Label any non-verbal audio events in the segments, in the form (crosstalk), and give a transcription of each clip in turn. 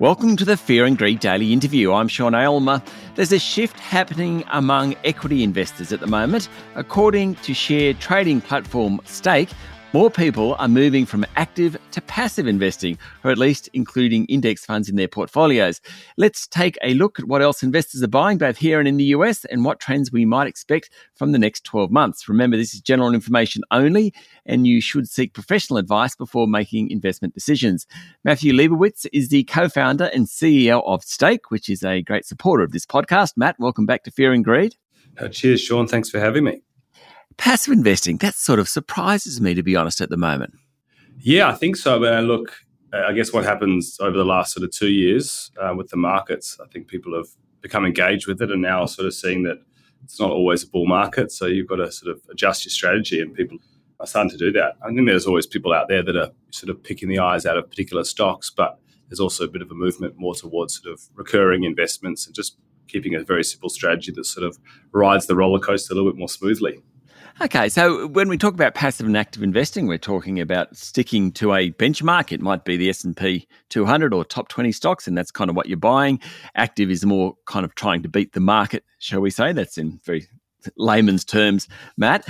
Welcome to the Fear and Greed Daily Interview. I'm Sean Aylmer. There's a shift happening among equity investors at the moment. According to share trading platform Stake, more people are moving from active to passive investing, or at least including index funds in their portfolios. Let's take a look at what else investors are buying, both here and in the US, and what trends we might expect from the next 12 months. Remember, this is general information only, and you should seek professional advice before making investment decisions. Matthew Leibowitz is the co founder and CEO of Stake, which is a great supporter of this podcast. Matt, welcome back to Fear and Greed. Uh, cheers, Sean. Thanks for having me. Passive investing, that sort of surprises me, to be honest, at the moment. Yeah, I think so. But look, I guess what happens over the last sort of two years uh, with the markets, I think people have become engaged with it and now sort of seeing that it's not always a bull market. So you've got to sort of adjust your strategy, and people are starting to do that. I think there's always people out there that are sort of picking the eyes out of particular stocks, but there's also a bit of a movement more towards sort of recurring investments and just keeping a very simple strategy that sort of rides the roller coaster a little bit more smoothly. Okay, so when we talk about passive and active investing, we're talking about sticking to a benchmark. It might be the S&P 200 or top 20 stocks and that's kind of what you're buying. Active is more kind of trying to beat the market, shall we say? That's in very layman's terms, Matt.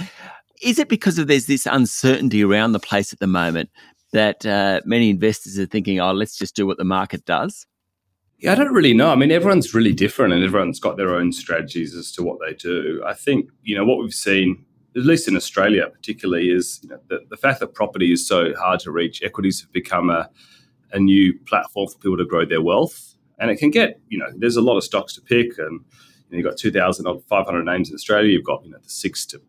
Is it because of there's this uncertainty around the place at the moment that uh, many investors are thinking, "Oh, let's just do what the market does"? Yeah, I don't really know. I mean, everyone's really different and everyone's got their own strategies as to what they do. I think, you know, what we've seen at least in Australia, particularly, is you know, the, the fact that property is so hard to reach. Equities have become a, a new platform for people to grow their wealth, and it can get you know there's a lot of stocks to pick, and you know, you've got two thousand five hundred names in Australia. You've got you know the six to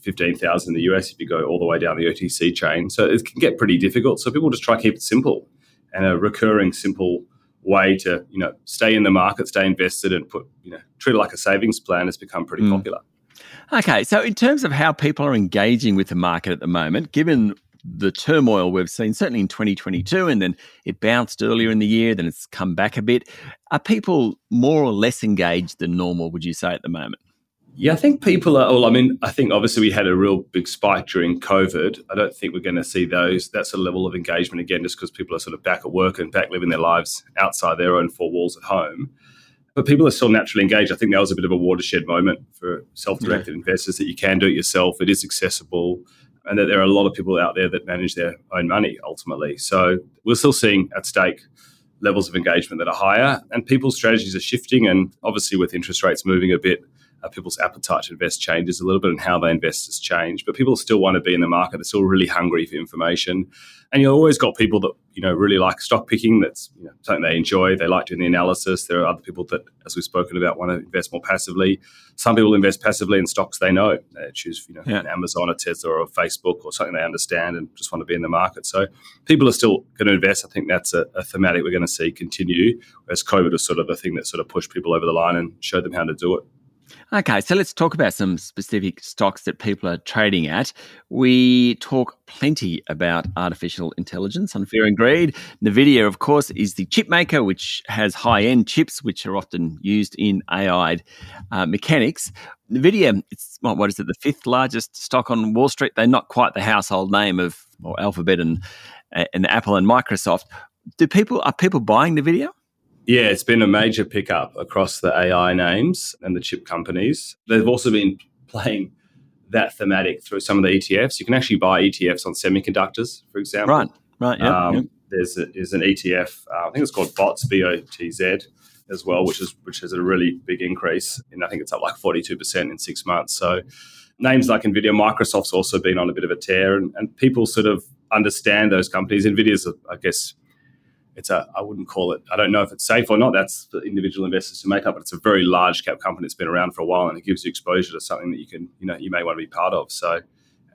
fifteen thousand in the US if you go all the way down the OTC chain. So it can get pretty difficult. So people just try to keep it simple and a recurring, simple way to you know stay in the market, stay invested, and put you know treat it like a savings plan has become pretty mm. popular. Okay, so in terms of how people are engaging with the market at the moment, given the turmoil we've seen, certainly in 2022, and then it bounced earlier in the year, then it's come back a bit, are people more or less engaged than normal, would you say, at the moment? Yeah, I think people are. Well, I mean, I think obviously we had a real big spike during COVID. I don't think we're going to see those that sort of level of engagement again, just because people are sort of back at work and back living their lives outside their own four walls at home but people are still naturally engaged. I think that was a bit of a watershed moment for self-directed yeah. investors that you can do it yourself. It is accessible, and that there are a lot of people out there that manage their own money ultimately. So we're still seeing at stake levels of engagement that are higher, and people's strategies are shifting. And obviously, with interest rates moving a bit, uh, people's appetite to invest changes a little bit and how they invest has changed. But people still want to be in the market. They're still really hungry for information. And you've always got people that, you know, really like stock picking. That's you know, something they enjoy. They like doing the analysis. There are other people that, as we've spoken about, want to invest more passively. Some people invest passively in stocks they know. They choose, you know, yeah. Amazon, a Tesla, or Facebook, or something they understand and just want to be in the market. So people are still going to invest. I think that's a, a thematic we're going to see continue. Whereas COVID was sort of a thing that sort of pushed people over the line and showed them how to do it. Okay, so let's talk about some specific stocks that people are trading at. We talk plenty about artificial intelligence on Fear and Greed. NVIDIA, of course, is the chip maker, which has high end chips, which are often used in AI uh, mechanics. NVIDIA, it's what is it, the fifth largest stock on Wall Street? They're not quite the household name of well, Alphabet and, and Apple and Microsoft. Do people are people buying NVIDIA? Yeah, it's been a major pickup across the AI names and the chip companies. They've also been playing that thematic through some of the ETFs. You can actually buy ETFs on semiconductors, for example. Right, right, yeah. Um, yep. There's, a, there's an ETF, uh, I think it's called BOTZ, B-O-T-Z, as well, which is which has a really big increase, and I think it's up like 42% in six months. So names like NVIDIA, Microsoft's also been on a bit of a tear, and, and people sort of understand those companies. NVIDIA's, I guess, it's a I wouldn't call it I don't know if it's safe or not. That's for individual investors to make up, but it's a very large cap company that's been around for a while and it gives you exposure to something that you can you know you may want to be part of. So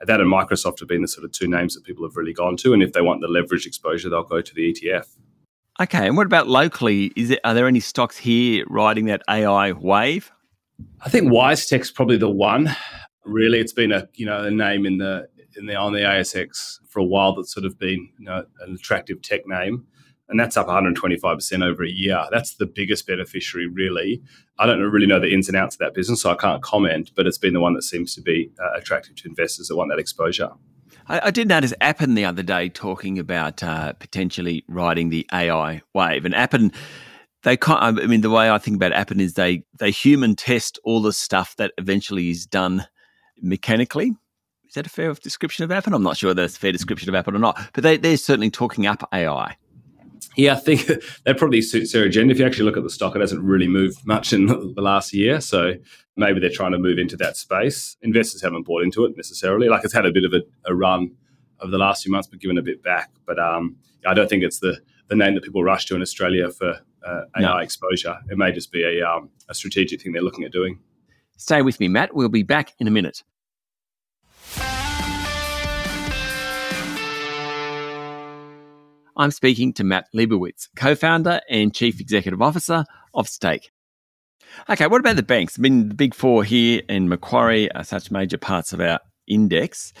that and Microsoft have been the sort of two names that people have really gone to, and if they want the leverage exposure, they'll go to the ETF. Okay, and what about locally? Is it are there any stocks here riding that AI wave? I think WiseTech's probably the one. Really, it's been a you know a name in the in the on the ASX for a while that's sort of been you know an attractive tech name and that's up 125% over a year. That's the biggest beneficiary, really. I don't really know the ins and outs of that business, so I can't comment, but it's been the one that seems to be uh, attractive to investors that want that exposure. I, I did notice Appen the other day talking about uh, potentially riding the AI wave, and Appen they can't. I mean, the way I think about Appen is they they human test all the stuff that eventually is done mechanically. Is that a fair description of Appen? I'm not sure that's a fair description of Appen or not, but they, they're certainly talking up AI. Yeah, I think (laughs) that probably suits their agenda. If you actually look at the stock, it hasn't really moved much in the last year. So maybe they're trying to move into that space. Investors haven't bought into it necessarily. Like it's had a bit of a, a run over the last few months, but given a bit back. But um, I don't think it's the, the name that people rush to in Australia for uh, AI no. exposure. It may just be a, um, a strategic thing they're looking at doing. Stay with me, Matt. We'll be back in a minute. I'm speaking to Matt Leibowitz, co founder and chief executive officer of Stake. Okay, what about the banks? I mean, the big four here and Macquarie are such major parts of our index.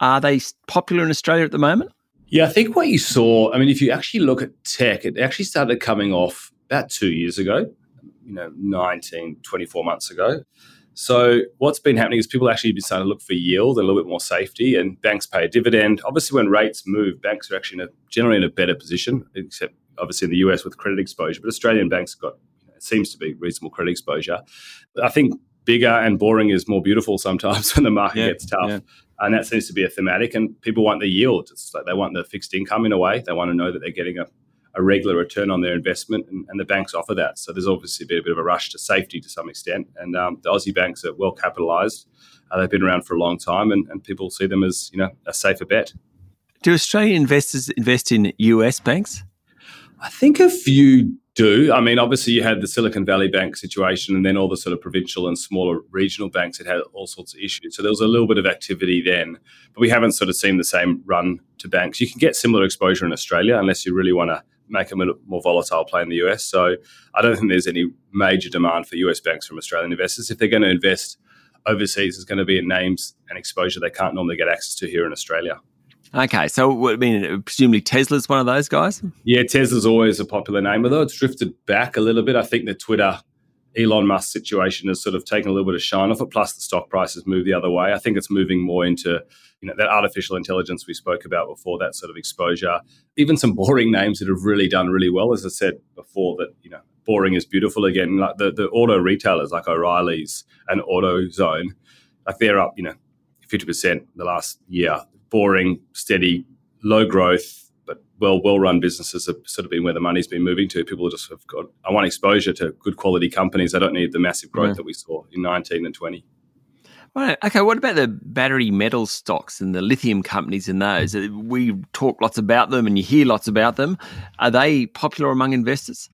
Are they popular in Australia at the moment? Yeah, I think what you saw, I mean, if you actually look at tech, it actually started coming off about two years ago, you know, 19, 24 months ago. So what's been happening is people actually been starting to look for yield and a little bit more safety, and banks pay a dividend. Obviously, when rates move, banks are actually in a, generally in a better position, except obviously in the US with credit exposure. But Australian banks have got you know, it seems to be reasonable credit exposure. I think bigger and boring is more beautiful sometimes (laughs) when the market yeah, gets tough. Yeah. And that seems to be a thematic, and people want the yield. It's like they want the fixed income in a way. They want to know that they're getting a a regular return on their investment, and, and, the banks offer that. So there's obviously been a bit of a rush to safety to some extent, and um, the Aussie banks are well capitalised. Uh, they've been around for a long time, and, and people see them as you know a safer bet. Do Australian investors invest in US banks? I think a few do. I mean, obviously, you had the Silicon Valley Bank situation, and then all the sort of provincial and smaller regional banks that had all sorts of issues. So there was a little bit of activity then, but we haven't sort of seen the same run to banks. You can get similar exposure in Australia unless you really want to make them a more volatile play in the US. So I don't think there's any major demand for US banks from Australian investors. If they're going to invest overseas, it's going to be in names and exposure they can't normally get access to here in Australia. Okay, so I mean, presumably Tesla's one of those guys. Yeah, Tesla's always a popular name, although it's drifted back a little bit. I think the Twitter Elon Musk situation has sort of taken a little bit of shine off it. Plus, the stock price has moved the other way. I think it's moving more into you know that artificial intelligence we spoke about before. That sort of exposure. Even some boring names that have really done really well. As I said before, that you know boring is beautiful again. Like the the auto retailers like O'Reilly's and AutoZone, like they're up you know fifty percent the last year. Boring, steady, low growth but well well run businesses have sort of been where the money's been moving to. People just have got I want exposure to good quality companies. I don't need the massive growth yeah. that we saw in 19 and 20. Okay. What about the battery metal stocks and the lithium companies and those? Uh, we talk lots about them, and you hear lots about them. Are they popular among investors?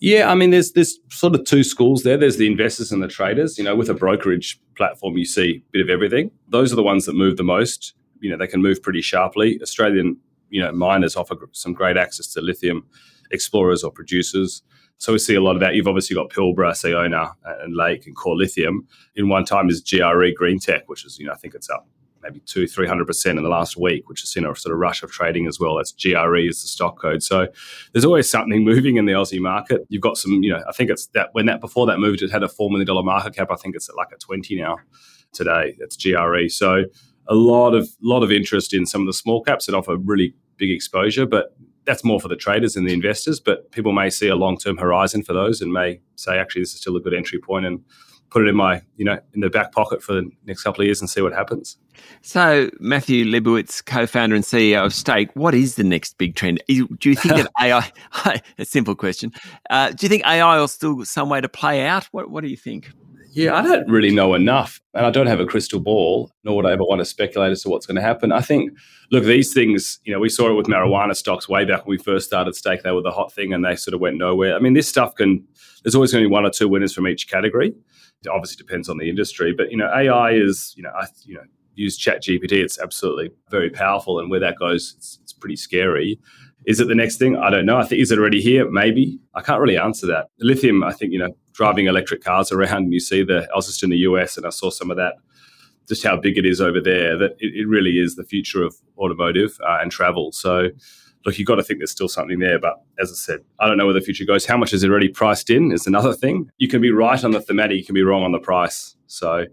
Yeah, I mean, there's there's sort of two schools there. There's the investors and the traders. You know, with a brokerage platform, you see a bit of everything. Those are the ones that move the most. You know, they can move pretty sharply. Australian you know miners offer some great access to lithium explorers or producers. So we see a lot of that. You've obviously got Pilbara, Sayona, and Lake and Core Lithium. In one time is GRE Green Tech, which is you know I think it's up maybe two, three hundred percent in the last week, which has seen a sort of rush of trading as well. That's GRE is the stock code. So there's always something moving in the Aussie market. You've got some, you know, I think it's that when that before that moved, it had a four million dollar market cap. I think it's at like a twenty now today. That's GRE. So a lot of lot of interest in some of the small caps that offer really big exposure, but that's more for the traders and the investors. But people may see a long term horizon for those and may say, actually, this is still a good entry point and put it in my, you know, in the back pocket for the next couple of years and see what happens. So, Matthew Leibowitz, co-founder and CEO of Stake, what is the next big trend? Do you think that (laughs) AI? (laughs) a simple question. Uh, do you think AI will still some way to play out? What What do you think? Yeah, I don't really know enough, and I don't have a crystal ball, nor would I ever want to speculate as to what's going to happen. I think, look, these things, you know, we saw it with marijuana stocks way back when we first started Stake. They were the hot thing, and they sort of went nowhere. I mean, this stuff can. There's always going to be one or two winners from each category. It obviously depends on the industry, but you know, AI is, you know, I, you know, use Chat GPT. It's absolutely very powerful, and where that goes, it's, it's pretty scary. Is it the next thing? I don't know. I think is it already here? Maybe. I can't really answer that. Lithium, I think, you know, driving electric cars (laughs) around and you see the I was just in the US and I saw some of that just how big it is over there that it, it really is the future of automotive uh, and travel. So look, you've got to think there's still something there. But as I said, I don't know where the future goes. How much is it already priced in is another thing. You can be right on the thematic, you can be wrong on the price. So,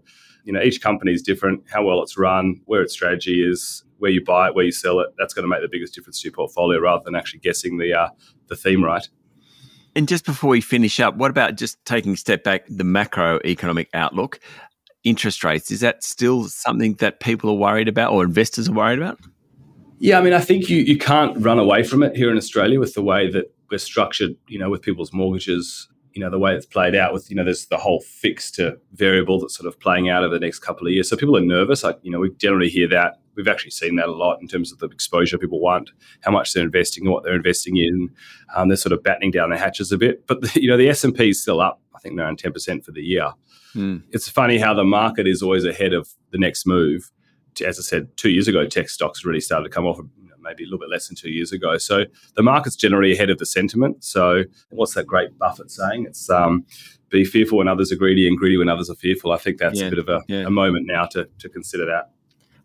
you know, each company is different, how well it's run, where its strategy is, where you buy it, where you sell it. That's going to make the biggest difference to your portfolio rather than actually guessing the uh, the theme right. And just before we finish up, what about just taking a step back, the macroeconomic outlook? Interest rates, is that still something that people are worried about or investors are worried about? Yeah, I mean, I think you, you can't run away from it here in Australia with the way that we're structured, you know, with people's mortgages, you know, the way it's played out with, you know, there's the whole fixed to variable that's sort of playing out over the next couple of years. So people are nervous. I, you know, we generally hear that we've actually seen that a lot in terms of the exposure people want, how much they're investing, and what they're investing in. Um, they're sort of battening down their hatches a bit. But the, you know, the S and P is still up. I think around ten percent for the year. Mm. It's funny how the market is always ahead of the next move. As I said, two years ago, tech stocks really started to come off. Maybe a little bit less than two years ago. So the market's generally ahead of the sentiment. So what's that great Buffett saying? It's um, be fearful when others are greedy and greedy when others are fearful. I think that's yeah, a bit of a, yeah. a moment now to, to consider that.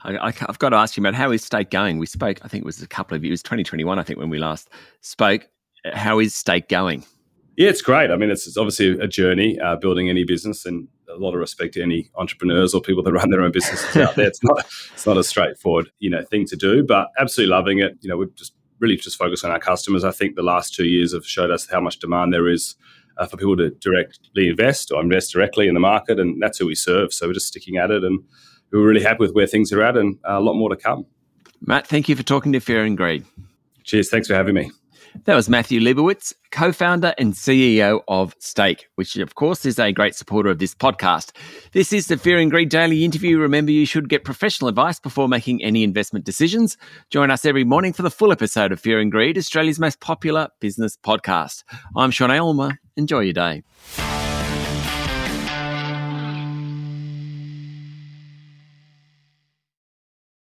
I, have got to ask you about how is Stake going? We spoke, I think it was a couple of years, 2021, I think, when we last spoke. How is Stake going? Yeah, it's great. I mean, it's, it's obviously a journey uh, building any business, and a lot of respect to any entrepreneurs or people that run their own businesses out there. It's not it's not a straightforward you know thing to do, but absolutely loving it. You know, we've just really just focused on our customers. I think the last two years have showed us how much demand there is uh, for people to directly invest or invest directly in the market, and that's who we serve. So we're just sticking at it and we're really happy with where things are at and a lot more to come. Matt, thank you for talking to Fear and Greed. Cheers. Thanks for having me. That was Matthew Leibowitz, co founder and CEO of Stake, which, of course, is a great supporter of this podcast. This is the Fear and Greed Daily interview. Remember, you should get professional advice before making any investment decisions. Join us every morning for the full episode of Fear and Greed, Australia's most popular business podcast. I'm Sean Aylmer. Enjoy your day.